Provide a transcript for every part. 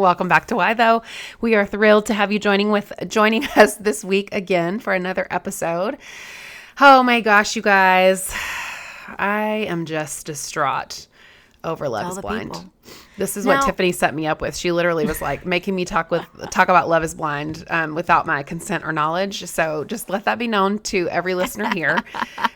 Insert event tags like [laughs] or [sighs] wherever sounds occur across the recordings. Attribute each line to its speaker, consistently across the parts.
Speaker 1: Welcome back to Why Though. We are thrilled to have you joining with joining [laughs] us this week again for another episode. Oh my gosh, you guys. [sighs] I am just distraught over Love is Blind. People. This is now, what Tiffany set me up with. She literally was like making me talk with talk about Love is Blind um, without my consent or knowledge. So just let that be known to every listener here.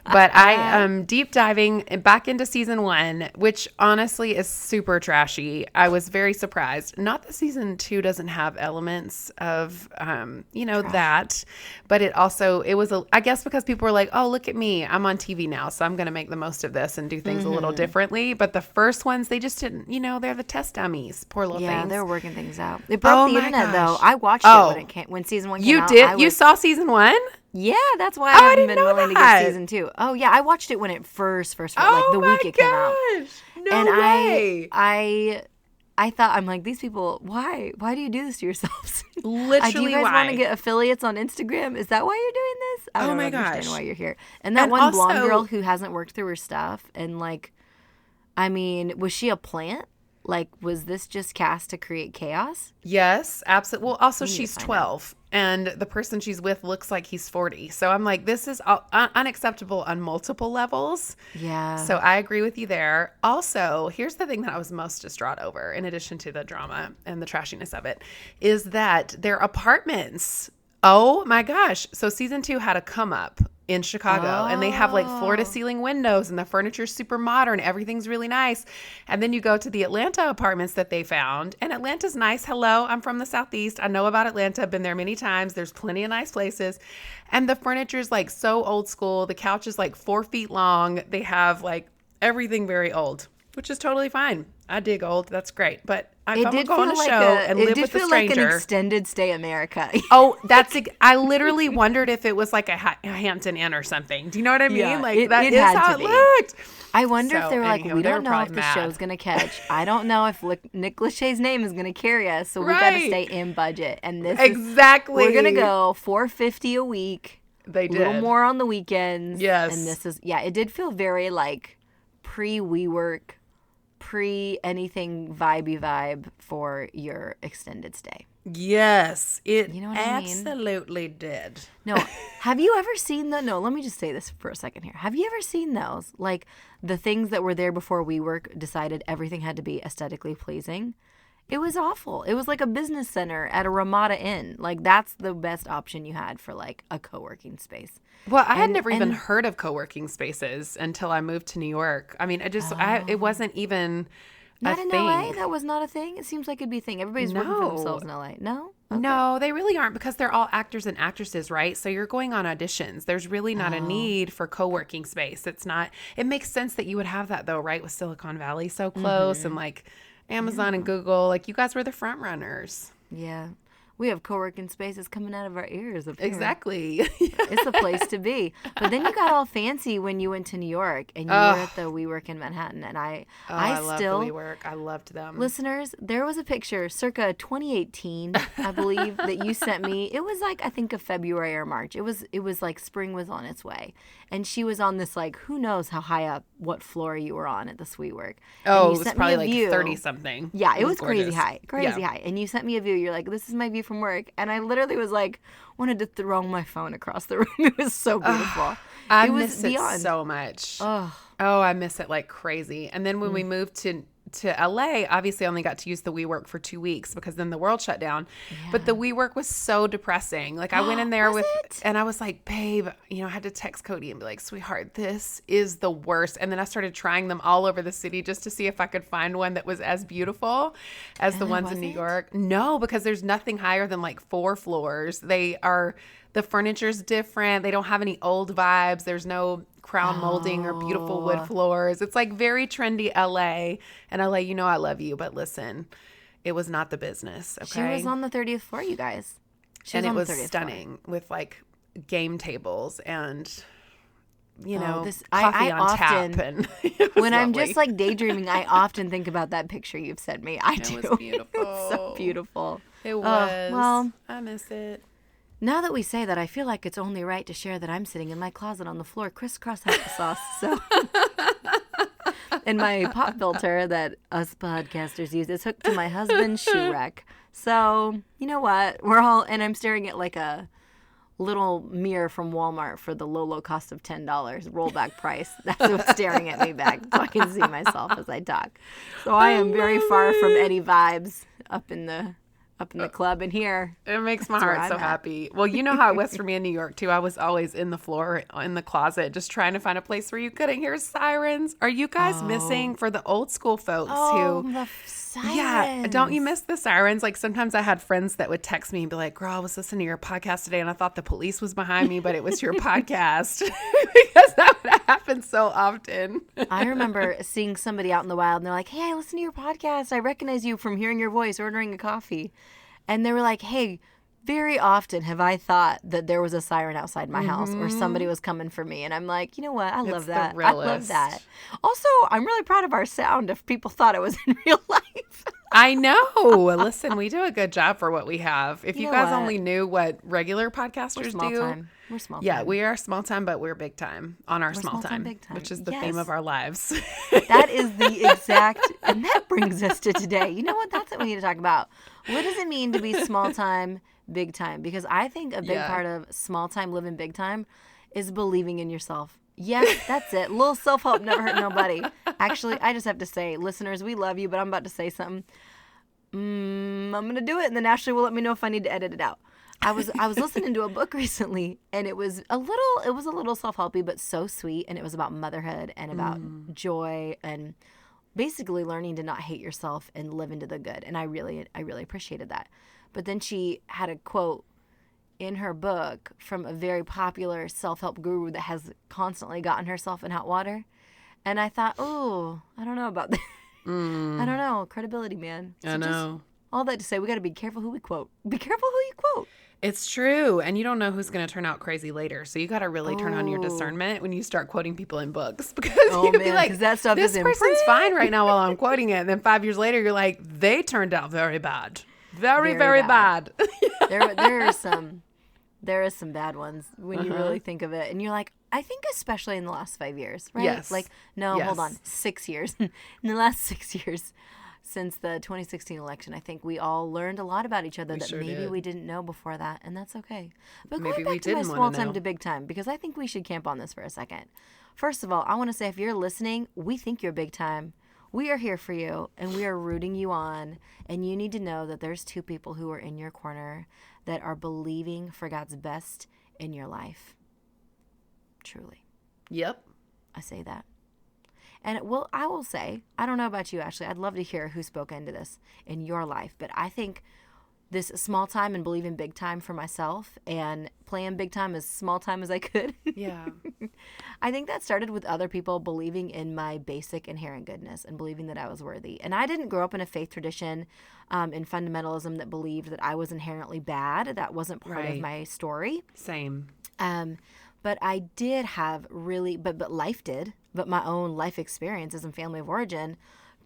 Speaker 1: but I [laughs] am deep diving back into season one, which honestly is super trashy. I was very surprised. Not that season two doesn't have elements of, um, you know, Trash. that, but it also it was a. I guess because people were like, "Oh, look at me, I'm on TV now, so I'm going to make the most of this and do things mm-hmm. a little mm-hmm. differently." But the first ones, they just didn't. You know, they're the test dummies. Poor little
Speaker 2: yeah,
Speaker 1: things.
Speaker 2: they're working things out. It broke oh the internet gosh. though. I watched oh. it when it oh. came when season one.
Speaker 1: you
Speaker 2: out.
Speaker 1: You did? You saw season one?
Speaker 2: Yeah, that's why oh, I haven't been willing that. to get season two. Oh yeah, I watched it when it first first oh, like the week it gosh. came out.
Speaker 1: No and
Speaker 2: way. I I I thought I'm like these people. Why? Why do you do this to yourselves? [laughs]
Speaker 1: Uh, Literally,
Speaker 2: do you guys want to get affiliates on Instagram? Is that why you're doing this? I oh don't my understand gosh. why you're here. And that and one also, blonde girl who hasn't worked through her stuff and like, I mean, was she a plant? Like, was this just cast to create chaos?
Speaker 1: Yes, absolutely. Well, also, she's 12, out. and the person she's with looks like he's 40. So I'm like, this is un- unacceptable on multiple levels.
Speaker 2: Yeah.
Speaker 1: So I agree with you there. Also, here's the thing that I was most distraught over, in addition to the drama and the trashiness of it, is that their apartments Oh my gosh. So season two had a come up in Chicago oh. and they have like floor to oh. ceiling windows and the furniture's super modern. Everything's really nice. And then you go to the Atlanta apartments that they found and Atlanta's nice. Hello, I'm from the Southeast. I know about Atlanta. I've been there many times. There's plenty of nice places. And the furniture's like so old school. The couch is like four feet long. They have like everything very old, which is totally fine. I dig old. That's great. But I it did a like a, and live with a stranger. It did feel like
Speaker 2: an extended stay America. [laughs]
Speaker 1: oh, that's I literally wondered if it was like a, Hampton Inn or something. Do you know what I mean?
Speaker 2: Yeah,
Speaker 1: like
Speaker 2: it,
Speaker 1: that
Speaker 2: it
Speaker 1: is how it
Speaker 2: be.
Speaker 1: looked.
Speaker 2: I wonder so, if they were like, we don't know if the mad. show's gonna catch. I don't know if Nick Lachey's name is gonna carry us, so we right. got to stay in budget. And this
Speaker 1: exactly
Speaker 2: is, we're gonna go four fifty a week.
Speaker 1: They did
Speaker 2: a little more on the weekends.
Speaker 1: Yes,
Speaker 2: and this is yeah. It did feel very like pre WeWork pre anything vibey vibe for your extended stay.
Speaker 1: Yes, it you know absolutely I mean? did.
Speaker 2: No, have you ever seen the? No, let me just say this for a second here. Have you ever seen those? Like the things that were there before WeWork decided everything had to be aesthetically pleasing. It was awful. It was like a business center at a Ramada Inn. Like that's the best option you had for like a co-working space.
Speaker 1: Well, I had never and, even heard of co-working spaces until I moved to New York. I mean, I just oh. I, it wasn't even
Speaker 2: not in
Speaker 1: thing.
Speaker 2: LA. That was not a thing. It seems like it'd be a thing. Everybody's no. working for themselves in LA. No.
Speaker 1: Okay. No, they really aren't because they're all actors and actresses, right? So you're going on auditions. There's really not oh. a need for co-working space. It's not. It makes sense that you would have that though, right? With Silicon Valley so close mm-hmm. and like Amazon yeah. and Google, like you guys were the front runners.
Speaker 2: Yeah we have co-working spaces coming out of our ears.
Speaker 1: Exactly. [laughs]
Speaker 2: it's a place to be. But then you got all fancy when you went to New York and you oh. were at the WeWork in Manhattan. And I,
Speaker 1: oh,
Speaker 2: I,
Speaker 1: I
Speaker 2: still
Speaker 1: WeWork. I loved them.
Speaker 2: Listeners, there was a picture, circa 2018, I believe, that you sent me. It was like I think a February or March. It was it was like spring was on its way, and she was on this like who knows how high up, what floor you were on at the WeWork.
Speaker 1: Oh, it was probably like 30 something.
Speaker 2: Yeah, it, it was, was crazy high, crazy yeah. high. And you sent me a view. You're like, this is my view from work, and I literally was like, wanted to throw my phone across the [laughs] room. It was so beautiful.
Speaker 1: I
Speaker 2: it
Speaker 1: miss it so much. Oh. oh, I miss it like crazy. And then when mm. we moved to to LA, obviously I only got to use the WeWork for two weeks because then the world shut down. Yeah. But the WeWork was so depressing. Like I went in [gasps] there with,
Speaker 2: it?
Speaker 1: and I was like, babe, you know, I had to text Cody and be like, sweetheart, this is the worst. And then I started trying them all over the city just to see if I could find one that was as beautiful as and the ones in New York. No, because there's nothing higher than like four floors. They are the furniture's different. They don't have any old vibes. There's no crown molding or beautiful wood oh. floors. It's like very trendy LA. And LA, you know I love you, but listen, it was not the business. Okay.
Speaker 2: She was on the 30th floor, you guys. She
Speaker 1: and it
Speaker 2: on the
Speaker 1: was
Speaker 2: 30th floor.
Speaker 1: stunning with like game tables and you oh, know
Speaker 2: Oh, this- I-
Speaker 1: coffee
Speaker 2: I
Speaker 1: on
Speaker 2: often-
Speaker 1: tap [laughs] and it was
Speaker 2: When I'm just like daydreaming, I often think about that picture you've sent me. I do.
Speaker 1: was
Speaker 2: It was [laughs] so beautiful.
Speaker 1: it oh, was
Speaker 2: well-
Speaker 1: I miss it.
Speaker 2: Now that we say that, I feel like it's only right to share that I'm sitting in my closet on the floor, crisscross applesauce. So, and my pop filter that us podcasters use is hooked to my husband's shoe [laughs] rack. So, you know what? We're all, and I'm staring at like a little mirror from Walmart for the low, low cost of $10 rollback price. [laughs] That's what's staring at me back so I can see myself as I talk. So I am very far from any vibes up in the up in the club in here.
Speaker 1: It makes my heart so
Speaker 2: at.
Speaker 1: happy. Well, you know how it was for me in New York too. I was always in the floor in the closet, just trying to find a place where you couldn't hear sirens. Are you guys oh. missing for the old school folks
Speaker 2: Oh,
Speaker 1: who?
Speaker 2: Sirens.
Speaker 1: Yeah, don't you miss the sirens? Like sometimes I had friends that would text me and be like, "Girl, I was listening to your podcast today, and I thought the police was behind me, but it was your [laughs] podcast." [laughs] because that would happen so often.
Speaker 2: I remember seeing somebody out in the wild and they're like, Hey, I listen to your podcast. I recognize you from hearing your voice ordering a coffee. And they were like, Hey, very often have I thought that there was a siren outside my house or somebody was coming for me. And I'm like, you know what? I love
Speaker 1: Mm-hmm. It's the
Speaker 2: that. I love that. Also, I'm really proud of our sound if people thought it was [laughs] in real life.
Speaker 1: I know. [laughs] Listen, we do a good job for what we have. If you,
Speaker 2: know
Speaker 1: guys
Speaker 2: what?
Speaker 1: only knew what regular podcasters
Speaker 2: small
Speaker 1: do,
Speaker 2: time. We're small
Speaker 1: Yeah,
Speaker 2: time.
Speaker 1: we are small time, but we're big time on our small,
Speaker 2: small time,
Speaker 1: time,
Speaker 2: big time.
Speaker 1: which is the theme of our lives. [laughs]
Speaker 2: That is the exact, and that brings us to today. You know what? That's what we need to talk about. What does it mean to be small time, big time? Because I think a big
Speaker 1: Yeah.
Speaker 2: part of small time, living big time, is believing in yourself. Yes, that's it. little self help never hurt nobody. Actually, I just have to say, listeners, we love you, but I'm about to say something. Mm, I'm gonna do it, and then Ashley will let me know if I need to edit it out. I was I was listening to a book [laughs] recently, and it was a little it was a little self helpy, but so sweet, and it was about motherhood and about joy and basically learning to not hate yourself and live into the good. And I really I really appreciated that. But then she had a quote in her book from a very popular self help guru that has constantly gotten herself in hot water. And I thought, oh, I don't know about [laughs] that. Mm. I don't know. Credibility, man.
Speaker 1: I
Speaker 2: So just
Speaker 1: know.
Speaker 2: all that to say, we got to be careful who we quote. Be careful who you quote.
Speaker 1: It's true. And you don't know who's going to turn out crazy later. So you got to really turn on your
Speaker 2: Oh.
Speaker 1: discernment when you start quoting people in books [laughs] because
Speaker 2: Oh,
Speaker 1: you could be like,
Speaker 2: that stuff
Speaker 1: this person's fine right now while I'm [laughs] quoting it. And then five years later, you're like, they turned out very bad. Very, very,
Speaker 2: Very
Speaker 1: bad. [laughs]
Speaker 2: There, there are some, there is some bad ones when you
Speaker 1: Uh-huh.
Speaker 2: really think of it, and you're like, I think especially in the last five years, right?
Speaker 1: Yes.
Speaker 2: Like, no, hold on, six years. [laughs] in the last six years, since the 2016 election, I think we all learned a lot about each other that
Speaker 1: sure
Speaker 2: maybe
Speaker 1: did.
Speaker 2: we didn't know before that, and that's okay. But
Speaker 1: Maybe
Speaker 2: going
Speaker 1: we
Speaker 2: back to my small time to big time, because I think we should camp on this for a second. First of all, I want to say if you're listening, we think you're big time. We are here for you and we are rooting you on. And you need to know that there's two people who are in your corner that are believing for God's best in your life. Truly.
Speaker 1: yep.
Speaker 2: I say that. And well, I will say, I don't know about you, Ashley. I'd love to hear who spoke into this in your life, but I think this small time and believing big time for myself and playing big time as small time as I could.
Speaker 1: Yeah. [laughs]
Speaker 2: I think that started with other people believing in my basic inherent goodness and believing that I was worthy. And I didn't grow up in a faith tradition um, in fundamentalism that believed that I was inherently bad. That wasn't part of my story.
Speaker 1: Same.
Speaker 2: Um, but I did have really, but but life did. But my own life experiences and family of origin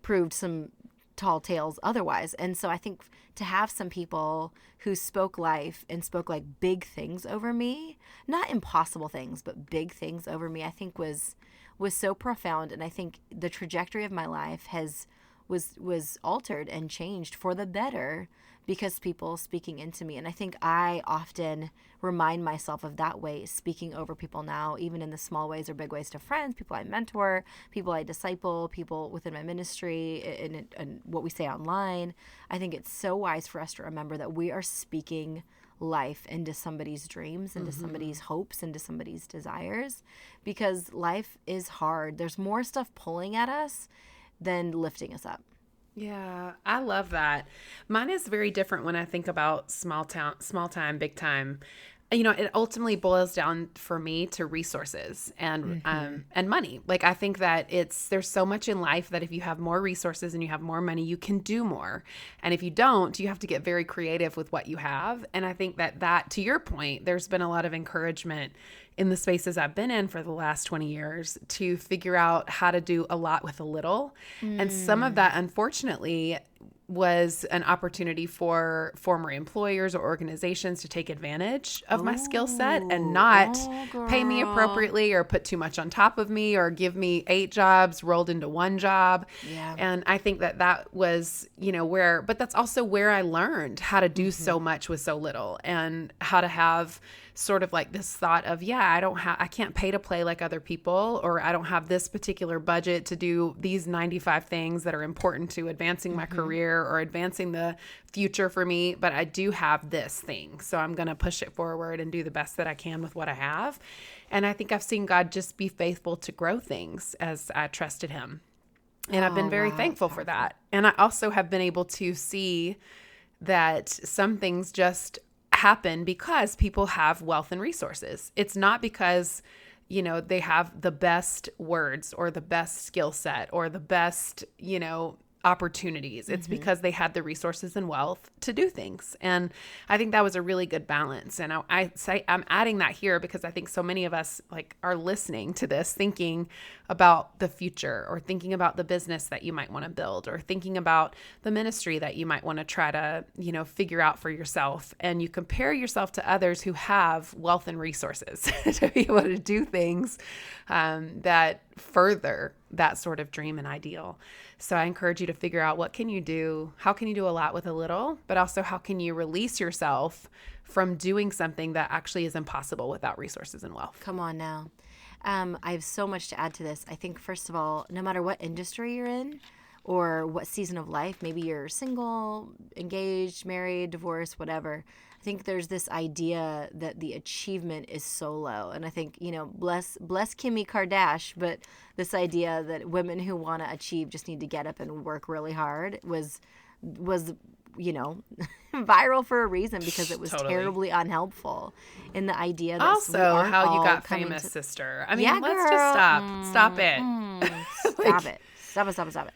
Speaker 2: proved some tall tales otherwise. And so I think to have some people who spoke life and spoke like big things over me, not impossible things, but big things over me, I think was was so profound. And I think the trajectory of my life has was was altered and changed for the better because people speaking into me. And i think i often remind myself of that way speaking over people now even in the small ways or big ways to friends people i mentor people i disciple people within my ministry and, and what we say online. I think it's so wise for us to remember that we are speaking life into somebody's dreams into mm-hmm. somebody's hopes into somebody's desires because life is hard. There's more stuff pulling at us than lifting us up
Speaker 1: Yeah, I love that. Mine is very different when I think about small town, small time, big time. You know it ultimately boils down for me to resources and
Speaker 2: Mm-hmm.
Speaker 1: um and money. Like i think that it's there's so much in life that if you have more resources and you have more money you can do more. And if you don't you have to get very creative with what you have. And i think that that to your point there's been a lot of encouragement in the spaces i've been in for the last 20 years to figure out how to do a lot with a little. And some of that unfortunately was an opportunity for former employers or organizations to take advantage of my skill set and oh, not
Speaker 2: oh,
Speaker 1: pay me appropriately or put too much on top of me or give me eight jobs rolled into one job.
Speaker 2: Yeah.
Speaker 1: And I think that that was, you know, where, but that's also where I learned how to do mm-hmm. so much with so little and how to have sort of like this thought of, yeah, I don't have, I can't pay to play like other people, or I don't have this particular budget to do these 95 things that are important to advancing my mm-hmm. career or advancing the future for me, but I do have this thing. So I'm going to push it forward and do the best that I can with what I have. And I think I've seen God just be faithful to grow things as I trusted Him. And I've been oh, very thankful for that. And I also have been able to see that some things just happen because people have wealth and resources. It's not because, you know, they have the best words or the best skill set or the best, you know, opportunities. It's mm-hmm. because they had the resources and wealth to do things. And I think that was a really good balance. And I, I say I'm adding that here because I think so many of us like are listening to this thinking about the future or thinking about the business that you might want to build or thinking about the ministry that you might want to try to, you know, figure out for yourself. And you compare yourself to others who have wealth and resources [laughs] to be able to do things um, that further that sort of dream and ideal. So I encourage you to figure out what can you do? How can you do a lot with a little? But also how can you release yourself from doing something that actually is impossible without resources and wealth?
Speaker 2: Come on now. Um, I have so much to add to this. I think, first of all, no matter what industry you're in or what season of life, maybe you're single, engaged, married, divorced, whatever. I think there's this idea that the achievement is so low. And I think, you know, bless bless Kimmy Kardashian, but this idea that women who want to achieve just need to get up and work really hard was was you know [laughs] viral for a reason because it was
Speaker 1: Totally.
Speaker 2: terribly unhelpful in the idea that
Speaker 1: Also, how you got famous,
Speaker 2: to-
Speaker 1: sister. I mean,
Speaker 2: Yeah,
Speaker 1: let's
Speaker 2: girl.
Speaker 1: just stop. Stop it. [laughs]
Speaker 2: Stop it. Stop it, stop it, stop it.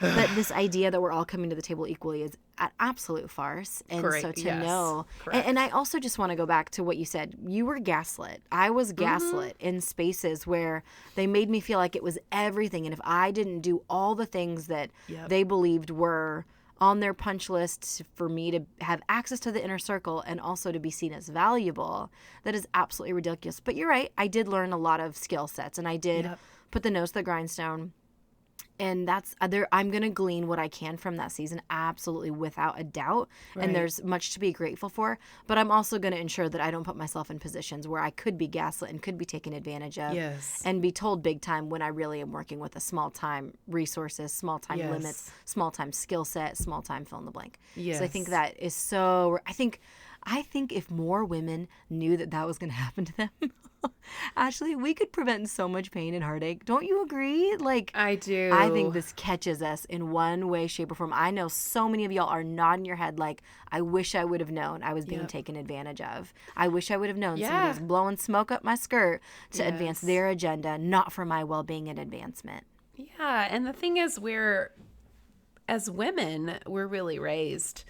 Speaker 2: But this idea that we're all coming to the table equally is an absolute farce. And so to
Speaker 1: Yes.
Speaker 2: know, and, and I also just want to go back to what you said. You were gaslit. I was
Speaker 1: Mm-hmm.
Speaker 2: gaslit in spaces where they made me feel like it was everything. And if I didn't do all the things that
Speaker 1: Yep.
Speaker 2: they believed were on their punch list for me to have access to the inner circle and also to be seen as valuable, that is absolutely ridiculous. But you're right. I did learn a lot of skill sets and I did
Speaker 1: Yep.
Speaker 2: put the nose to the grindstone and that's other i'm going to glean what i can from that season absolutely without a doubt
Speaker 1: Right.
Speaker 2: and there's much to be grateful for but i'm also going to ensure that i don't put myself in positions where i could be gaslit and could be taken advantage of
Speaker 1: Yes.
Speaker 2: and be told big time when i really am working with a small time resources small time
Speaker 1: Yes.
Speaker 2: limits small time skill set small time fill in the blank so i think that is so i think i think if more women knew that that was going [laughs] to happen to them [laughs] Ashley, we could prevent so much pain and heartache. Don't you agree? Like,
Speaker 1: I do.
Speaker 2: I think this catches us in one way, shape, or form. I know so many of y'all are nodding your head like, I wish I would have known I was being
Speaker 1: Yep.
Speaker 2: taken advantage of. I wish I would have known somebody was blowing smoke up my skirt to advance their agenda, not for my well being and advancement.
Speaker 1: Yeah, and the thing is we're as women, we're really raised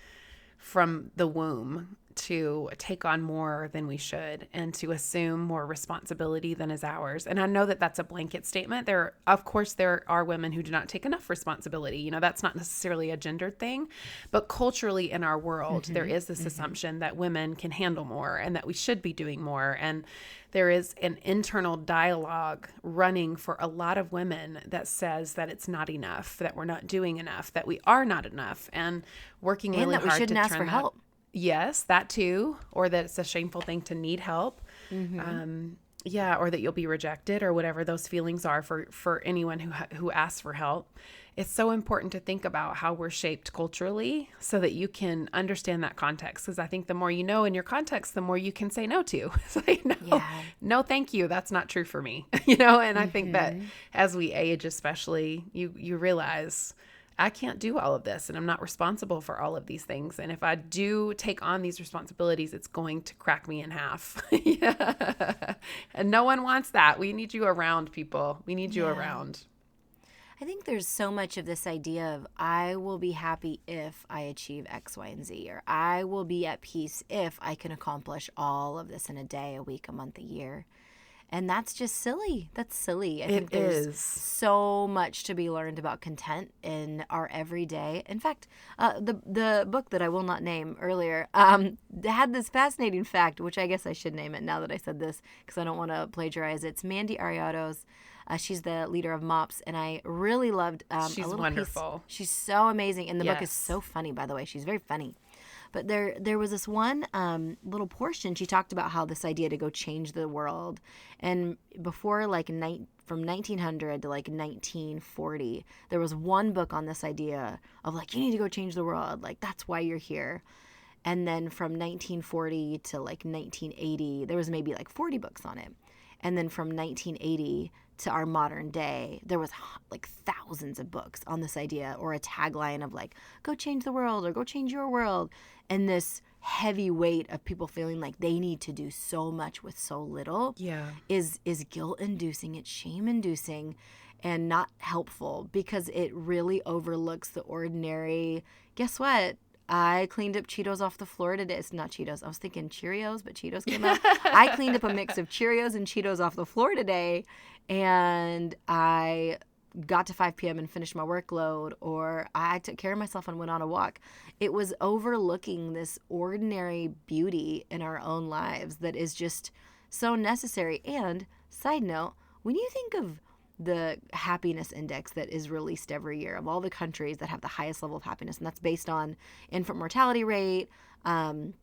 Speaker 1: from the womb to take on more than we should and to assume more responsibility than is ours. And I know that that's a blanket statement. There of course there are women who do not take enough responsibility. You know, that's not necessarily a gendered thing, but culturally in our world there mm-hmm. is this mm-hmm. assumption that women can handle more and that we should be doing more and there is an internal dialogue running for a lot of women that says that it's not enough, that we're not doing enough, that we are not enough, and working
Speaker 2: And
Speaker 1: really
Speaker 2: that we
Speaker 1: hard
Speaker 2: shouldn't
Speaker 1: to
Speaker 2: ask
Speaker 1: turn
Speaker 2: for
Speaker 1: that-
Speaker 2: help.
Speaker 1: Yes, that too, or that it's a shameful thing to need help.
Speaker 2: Mm-hmm.
Speaker 1: Um, yeah, or that you'll be rejected, or whatever those feelings are for for anyone who ha- who asks for help. It's so important to think about how we're shaped culturally, so that you can understand that context. Because I think the more you know in your context, the more you can say no to. [laughs] Like no,
Speaker 2: Yeah.
Speaker 1: no, thank you. That's not true for me. [laughs] you know, and I think that
Speaker 2: Mm-hmm.
Speaker 1: as we age, especially, you you realize I can't do all of this and I'm not responsible for all of these things. And if I do take on these responsibilities, it's going to crack me in half. [laughs] yeah. And no one wants that. We need you around, people. We need you
Speaker 2: Yeah.
Speaker 1: around.
Speaker 2: I think there's so much of this idea of I will be happy if I achieve X, Y, and Z, or I will be at peace if I can accomplish all of this in a day, a week, a month, a year. And that's just silly. That's silly. I think there's
Speaker 1: is.
Speaker 2: so much to be learned about content in our everyday. In fact, uh, the the book that I will not name earlier um, had this fascinating fact, which I guess I should name it now that I said this because I don't want to plagiarize. It's Mandy Arioto's. Uh, she's the leader of MOPS, and I really loved. Um,
Speaker 1: She's wonderful.
Speaker 2: Piece. She's so amazing, and the book is so funny. By the way, she's very funny. But there, there was this one um, little portion. She talked about how this idea to go change the world, and before like night from 1900 to like 1940, there was one book on this idea of like you need to go change the world. Like that's why you're here. And then from 1940 to like 1980, there was maybe like 40 books on it. And then from 1980 to our modern day, there was like thousands of books on this idea or a tagline of like, go change the world or go change your world. And this heavy weight of people feeling like they need to do so much with so little
Speaker 1: Yeah.
Speaker 2: is is guilt inducing it's shame inducing and not helpful because it really overlooks the ordinary guess what I cleaned up Cheetos off the floor today. It's not Cheetos. I was thinking Cheerios, but Cheetos came out. I cleaned up a mix of Cheerios and Cheetos off the floor today, and I got to 5 p.m. and finished my workload, or I took care of myself and went on a walk. It was overlooking this ordinary beauty in our own lives that is just so necessary. And, side note, when you think of the happiness index that is released every year of all the countries that have the highest level of happiness, and that's based on infant mortality rate, um,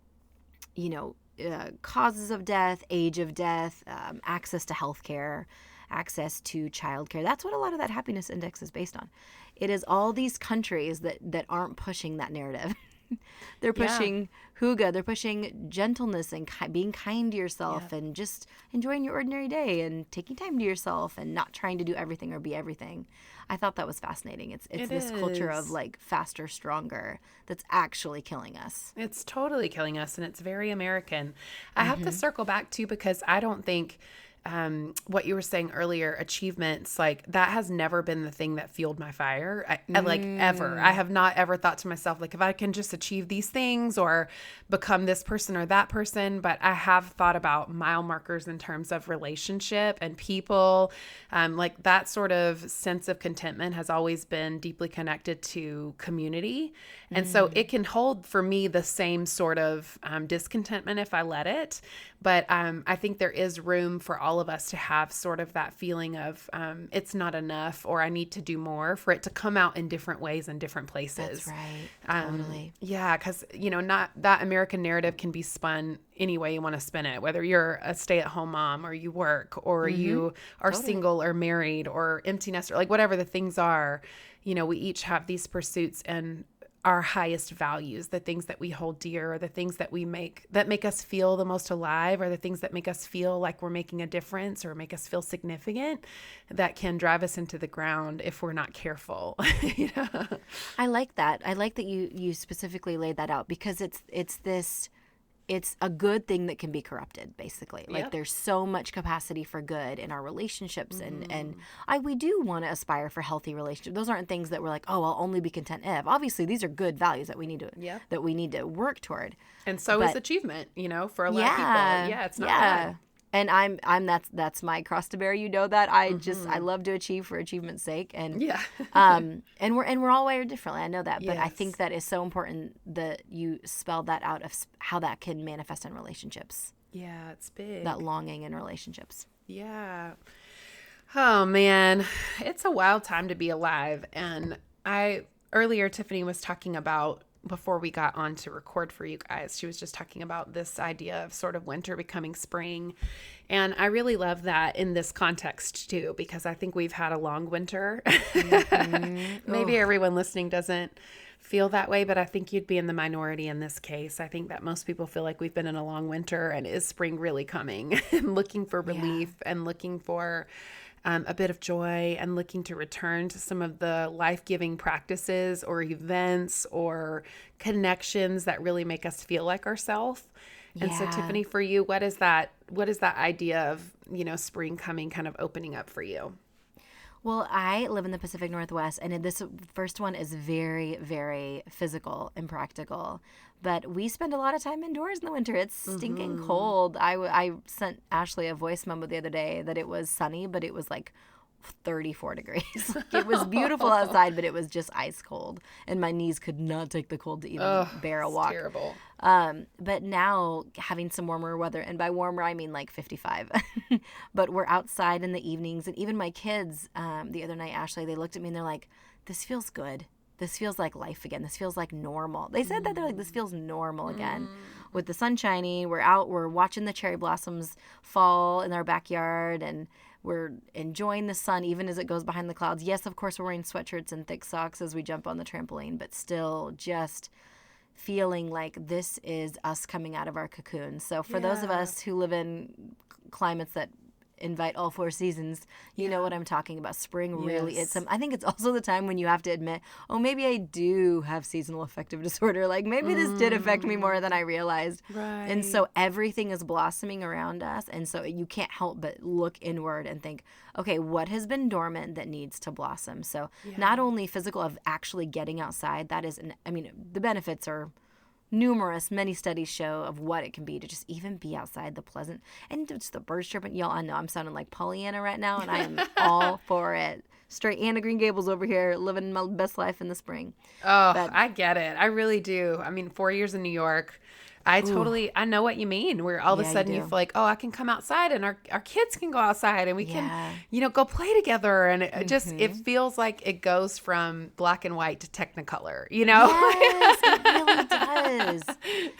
Speaker 2: you know, uh, causes of death, age of death, um, access to health care, access to childcare. That's what a lot of that happiness index is based on. It is all these countries that, that aren't pushing that narrative. [laughs] they're
Speaker 1: Yeah.
Speaker 2: pushing hygge, they're pushing gentleness and ki- being kind to yourself and just enjoying your ordinary day and taking time to yourself and not trying to do everything or be everything. I thought that was fascinating. It's it's
Speaker 1: It
Speaker 2: this culture of like faster, stronger that's actually killing us.
Speaker 1: It's totally killing us, and it's very American. I have
Speaker 2: Mm-hmm.
Speaker 1: to circle back to because I don't think um, what you were saying earlier, achievements, like that has never been the thing that fueled my fire. I, I- Like ever,
Speaker 2: Mm.
Speaker 1: I have not ever thought to myself like if I can just achieve these things or become this person or that person. But I have thought about mile markers in terms of relationship and people. Um, like that sort of sense of contentment has always been deeply connected to community. And so it can hold for me the same sort of um, discontentment if I let it. But um, I think there is room for all of us to have sort of that feeling of um, it's not enough or I need to do more for it to come out in different ways in different places.
Speaker 2: That's right.
Speaker 1: Um,
Speaker 2: Totally.
Speaker 1: Yeah, because you know, not that American narrative can be spun any way you want to spin it. Whether you're a stay-at-home mom or you work or you are single or married or empty nester, like whatever the things are, you know, we each have these pursuits and our highest values, the things that we hold dear, or the things that we make that make us feel the most alive, or the things that make us feel like we're making a difference or make us feel significant, that can drive us into the ground if we're not careful. [laughs] know?
Speaker 2: I like that. I like that you you specifically laid that out because it's it's this it's a good thing that can be corrupted basically. Like
Speaker 1: Yep.
Speaker 2: there's so much capacity for good in our relationships and and
Speaker 1: Mm.
Speaker 2: I we do want to aspire for healthy relationships. Those aren't things that we're like, "Oh, I'll only be content if." Obviously, these are good values that we need to
Speaker 1: Yep.
Speaker 2: that we need to work toward.
Speaker 1: And so is achievement, you know, for a lot
Speaker 2: yeah.
Speaker 1: of people. Yeah, it's not
Speaker 2: yeah.
Speaker 1: bad.
Speaker 2: And I'm I'm that's that's my cross to bear. You know that. I just I love to achieve for achievement's sake and
Speaker 1: Mm-hmm. Yeah. [laughs]
Speaker 2: um and we're and we're all wired differently i know that but i think that is so important that you spelled that out of how that can manifest in relationships
Speaker 1: yeah, it's big.
Speaker 2: that longing in relationships
Speaker 1: Yeah. Oh man, it's a wild time to be alive. And I earlier Tiffany was talking about before we got on to record for you guys. She was just talking about this idea of sort of winter becoming spring. And I really love that in this context too because I think we've had a long winter. Mm-hmm. [laughs] Maybe everyone listening doesn't feel that way, but I think you'd be in the minority in this case. I think that most people feel like we've been in a long winter and is spring really coming [laughs] and looking for relief and looking for um, a bit of joy and looking to return to some of the life giving practices or events or connections that really make us feel like ourselves. And so, Tiffany, for you, what is that? What is that idea of you know spring coming, kind of opening up for you?
Speaker 2: Well, I live in the Pacific Northwest, and this first one is very, very physical and practical. But we spend a lot of time indoors in the winter. It's stinking mm-hmm. cold. I, I sent Ashley a voice memo the other day that it was sunny, but it was like 34 degrees. [laughs] it was beautiful outside, but it was just ice cold. And my knees could not take the cold to even bear a walk.
Speaker 1: Terrible.
Speaker 2: Um, but now having some warmer weather, and by warmer I mean like 55. [laughs] but we're outside in the evenings, and even my kids, um, the other night, Ashley, they looked at me and they're like, "This feels good. This feels like life again. This feels like normal." They said that they're like, "This feels normal again." With the sun shining, we're out, we're watching the cherry blossoms fall in our backyard, and we're enjoying the sun even as it goes behind the clouds. Yes, of course, we're wearing sweatshirts and thick socks as we jump on the trampoline, but still just feeling like this is us coming out of our cocoon. So for those of us who live in climates that invite all four seasons, you know what I'm talking about. Spring really
Speaker 1: Yes.
Speaker 2: it's some I think it's also the time when you have to admit, oh maybe I do have seasonal affective [laughs] disorder. Like maybe this did affect me more than I realized. Right. And so everything is blossoming around us and so you can't help but look inward and think, okay, what has been dormant that needs to blossom? So not only physical of actually getting outside, that is an I mean the benefits are numerous many studies show of what it can be to just even be outside the pleasant and it's the birds chirping y'all i know i'm sounding like pollyanna right now and i am [laughs] all for it straight Anne of Green Gables over here living my best life in the spring
Speaker 1: Oh, I get it. I really do. I mean, four years in New York. I totally, I know what you mean. Where all of a sudden you,
Speaker 2: do.
Speaker 1: feel like, oh, I can come outside and our, our kids can go outside and we
Speaker 2: Yeah. Mm-hmm.
Speaker 1: can, you know, go play together. And it it just, it feels like it goes from black and white to technicolor, you know?
Speaker 2: Yes, it really [laughs] does.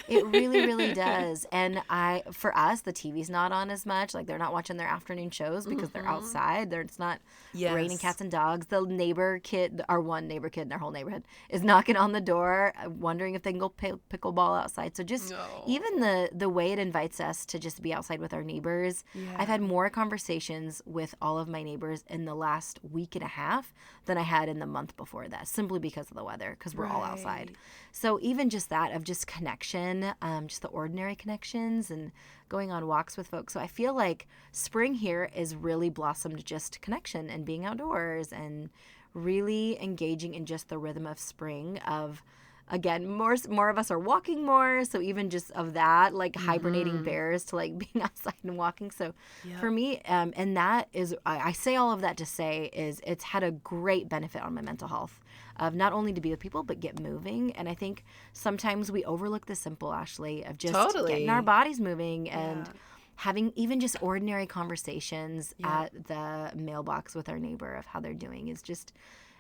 Speaker 2: It really, really does. And I, for us, the TV's not on as much. Like they're not watching their afternoon shows because they're outside. There, it's not raining
Speaker 1: Yes.
Speaker 2: cats and dogs. The neighbor kid, our one neighbor kid in our whole neighborhood, is knocking on the door, uh, wondering if they can go play pickleball outside. So just even the the way it invites us to just be outside with our neighbors. I've had more conversations with all of my neighbors in the last week and a half than I had in the month before that, simply because of the weather, because we're all outside. So even just that of just connection, um, just the ordinary connections and going on walks with folks. So I feel like spring here is really blossomed just connection and being outdoors and really engaging in just the rhythm of spring of again more more of us are walking more so even just of that like hibernating bears to like [laughs] being outside and walking so for me um and that is I, I say all of that to say is it's had a great benefit on my mental health of not only to be with people but get moving and i think sometimes we overlook the simple ashley of just
Speaker 1: Totally.
Speaker 2: getting our bodies moving and having even just ordinary conversations at the mailbox with our neighbor of how they're doing is just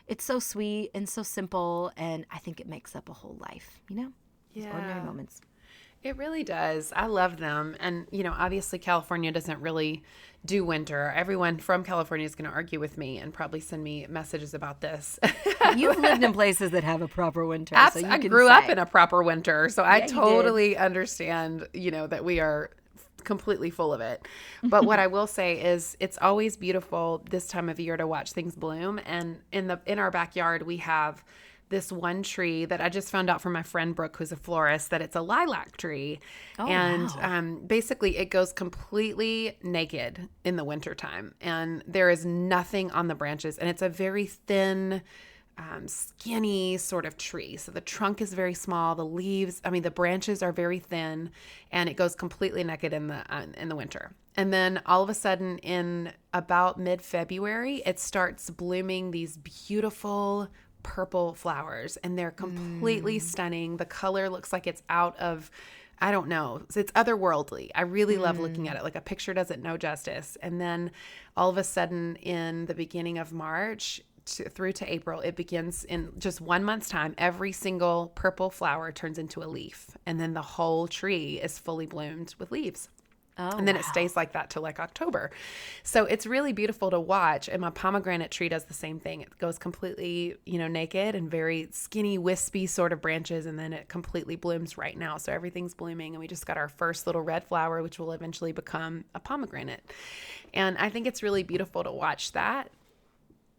Speaker 2: it's so sweet and so simple and i think it makes up a whole life you know Just ordinary moments
Speaker 1: It really does. I love them. And, you know, obviously California doesn't really do winter. Everyone from California is going to argue with me and probably send me messages about this. [laughs]
Speaker 2: you've lived in places that have a proper winter
Speaker 1: Abs-
Speaker 2: so you
Speaker 1: I grew up in a proper winter, so I
Speaker 2: Yeah, did.
Speaker 1: totally understand, you know, that we are completely full of it. But what I will say is it's always beautiful this time of year to watch things bloom and in the in our backyard we have this one tree that I just found out from my friend Brooke, who's a florist, that it's a lilac tree. and
Speaker 2: wow.
Speaker 1: um, basically, it goes completely naked in the wintertime. And there is nothing on the branches. And it's a very thin, um, skinny sort of tree. So the trunk is very small. The leaves, I mean, the branches are very thin, and it goes completely naked in the uh, in the winter. And then all of a sudden, in about mid February, it starts blooming these beautiful purple flowers, and they're completely stunning. The color looks like it's out of I don't know. It's otherworldly. I really love looking at it. Like a picture doesn't know justice. And then all of a sudden, in the beginning of March to, through to April, it begins in just one month's time. Every single purple flower turns into a leaf, and then the whole tree is fully bloomed with leaves.
Speaker 2: Oh,
Speaker 1: and then it stays like that till like October. So it's really beautiful to watch. And my pomegranate tree does the same thing. It goes completely, you know, naked and very skinny, wispy sort of branches, and then it completely blooms right now. So everything's blooming, and we just got our first little red flower, which will eventually become a pomegranate. And I think it's really beautiful to watch that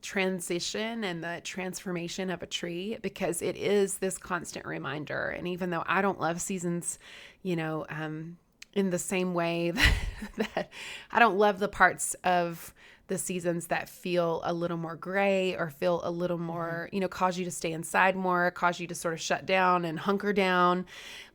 Speaker 1: transition and the transformation of a tree because it is this constant reminder. And even though I don't love seasons, you know, um, in the same way that, [laughs] that I don't love the parts of the seasons that feel a little more gray or feel a little more, you know, cause you to stay inside more, cause you to sort of shut down and hunker down.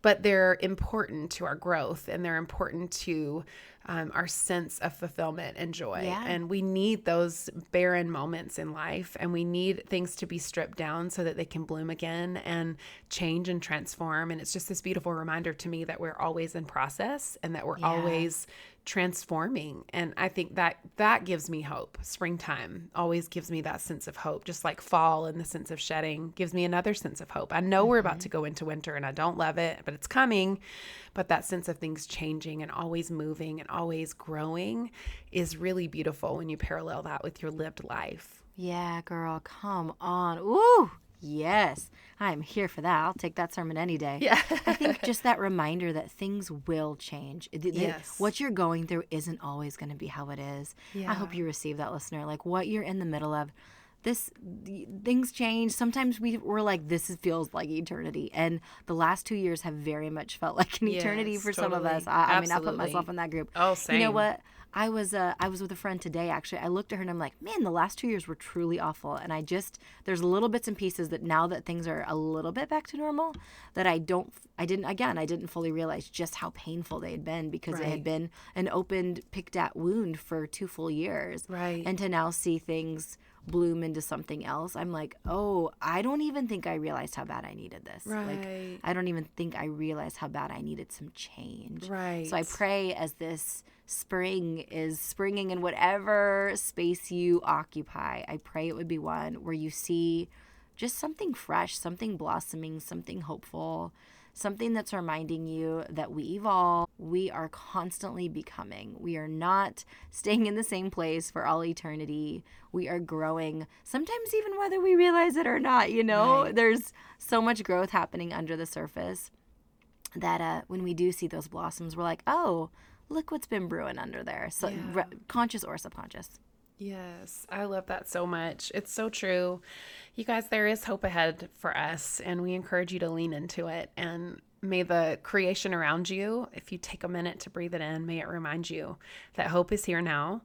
Speaker 1: But they're important to our growth and they're important to um, our sense of fulfillment and joy.
Speaker 2: Yeah.
Speaker 1: And we need those barren moments in life and we need things to be stripped down so that they can bloom again and change and transform. And it's just this beautiful reminder to me that we're always in process and that we're
Speaker 2: Yeah.
Speaker 1: always transforming. And i think that that gives me hope. Springtime always gives me that sense of hope just like fall and the sense of shedding gives me another sense of hope. I know we're about to mm-hmm. go into winter and i don't love it but it's coming. But that sense of things changing and always moving and always growing is really beautiful when you parallel that with your lived life.
Speaker 2: Yeah, girl, come on. Ooh, yes. I'm here for that. I'll take that sermon any day.
Speaker 1: Yeah.
Speaker 2: I think [laughs] just that reminder that things will change.
Speaker 1: Yes.
Speaker 2: What you're going through isn't always going to be how it is. Yeah. I hope you receive that, listener. Like what you're in the middle of. This things change. Sometimes we we're like this feels like eternity, and the last two years have very much felt [laughs] like an eternity
Speaker 1: Yes,
Speaker 2: for some of us. I, I mean, I put myself in that group.
Speaker 1: Oh, same.
Speaker 2: You know what? I was uh, I was with a friend today actually. I looked at her and I'm like, man, the last two years were truly awful. And I just there's little bits and pieces that now that things are a little bit back to normal, that I don't I didn't again I didn't fully realize just how painful they had been because it had been an opened picked at wound for two full years.
Speaker 1: Right.
Speaker 2: And to now see things bloom into something else, I'm like, oh, I don't even think I realized how bad I needed this. Like
Speaker 1: Right.
Speaker 2: I don't even think I realized how bad I needed some change.
Speaker 1: Right.
Speaker 2: So I pray as this spring is springing in whatever space you occupy, I pray it would be one where you see just something fresh, something blossoming, something hopeful, something that's reminding you that we evolve. We are constantly becoming. We are not staying in the same place for all eternity. We are growing, sometimes even whether we realize it or not, you know?
Speaker 1: Right.
Speaker 2: There's so much growth happening under the surface that uh, when we do see those blossoms, we're like, oh, look what's been brewing under there. So,
Speaker 1: Yeah.
Speaker 2: re- conscious or subconscious.
Speaker 1: Yes, I love that so much. It's so true. You guys, there is hope ahead for us, and we encourage you to lean into it. And may the creation around you, if you take a minute to breathe it in, may it remind you that hope is here now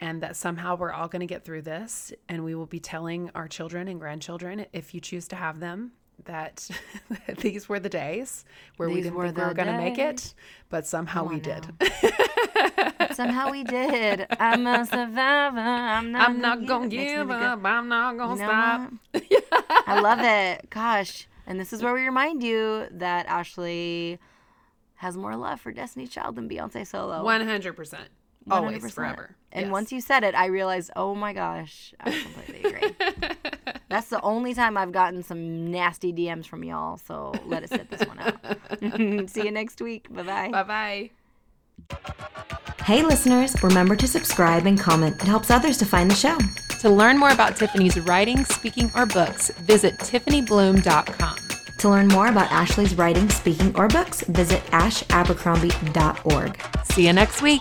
Speaker 1: and that somehow we're all going to get through this. And we will be telling our children and grandchildren, if you choose to have them, that [laughs] these were the days where we didn't
Speaker 2: were
Speaker 1: think we were going to make it, but somehow we did. [laughs]
Speaker 2: Somehow we did. I'm a survivor. I'm not.
Speaker 1: I'm not going to
Speaker 2: Makes me
Speaker 1: give up. I'm not going to
Speaker 2: You know
Speaker 1: stop. [laughs]
Speaker 2: I love it. Gosh. And this is where we remind you that Ashley has more love for Destiny's Child than Beyonce solo.
Speaker 1: One hundred percent. Always,
Speaker 2: 100%.
Speaker 1: forever.
Speaker 2: And
Speaker 1: Yes.
Speaker 2: once you said it, I realized, oh my gosh, I completely [laughs] agree. That's the only time I've gotten some nasty DMs from y'all. So let us sit this one out. [laughs] See you next week. Bye bye.
Speaker 1: Bye bye.
Speaker 3: Hey, listeners, remember to subscribe and comment. It helps others to find the show.
Speaker 1: To learn more about Tiffany's writing, speaking, or books, visit TiffanyBloom.com.
Speaker 3: To learn more about Ashley's writing, speaking, or books, visit ashabercrombie.org.
Speaker 1: See you next week.